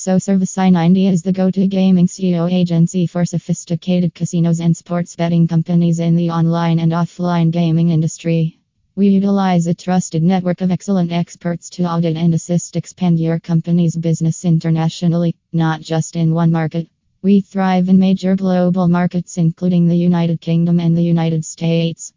SEO Service in India is the go-to iGaming SEO agency for sophisticated casinos and sports betting companies in the online and offline gaming industry. We utilize a trusted network of excellent experts to audit and assist expand your company's business internationally, not just in one market. We thrive in major global markets including the United Kingdom and the United States.